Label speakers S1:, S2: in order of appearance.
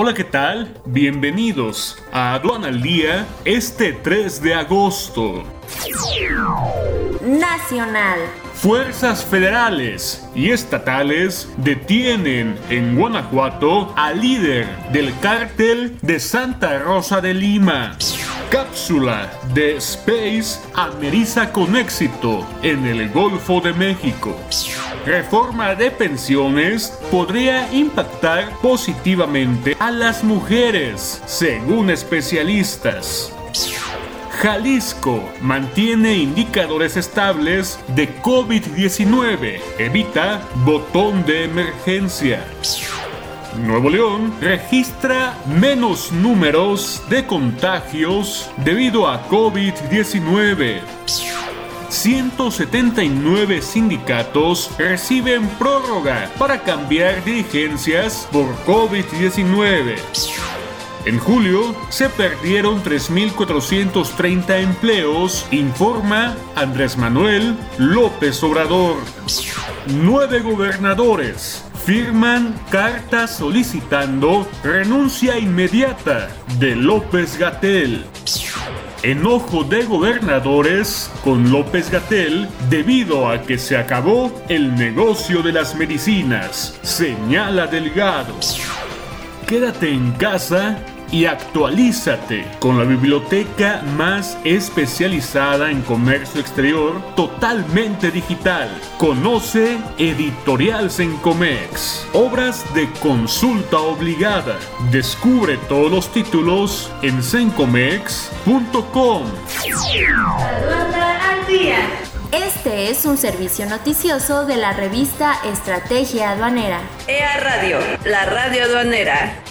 S1: Hola, ¿qué tal? Bienvenidos a Aduana al Día este 3 de agosto.
S2: Nacional.
S1: Fuerzas federales y estatales detienen en Guanajuato al líder del cártel de Santa Rosa de Lima. Cápsula de Space ameriza con éxito en el Golfo de México. Reforma de pensiones podría impactar positivamente a las mujeres, según especialistas. Jalisco mantiene indicadores estables de COVID-19. Evita botón de emergencia. Nuevo León registra menos números de contagios debido a COVID-19. 179 sindicatos reciben prórroga para cambiar dirigencias por COVID-19. En julio se perdieron 3.430 empleos, informa Andrés Manuel López Obrador. Nueve gobernadores firman carta solicitando renuncia inmediata de López Gatel. Enojo de gobernadores con López Gatel debido a que se acabó el negocio de las medicinas, señala Delgado. Quédate en casa y actualízate con la biblioteca más especializada en comercio exterior totalmente digital. Conoce Editorial Sencomex, obras de consulta obligada. Descubre todos los títulos en sencomex.com.
S2: Este es un servicio noticioso de la revista Estrategia Aduanera.
S3: EA Radio, la radio aduanera.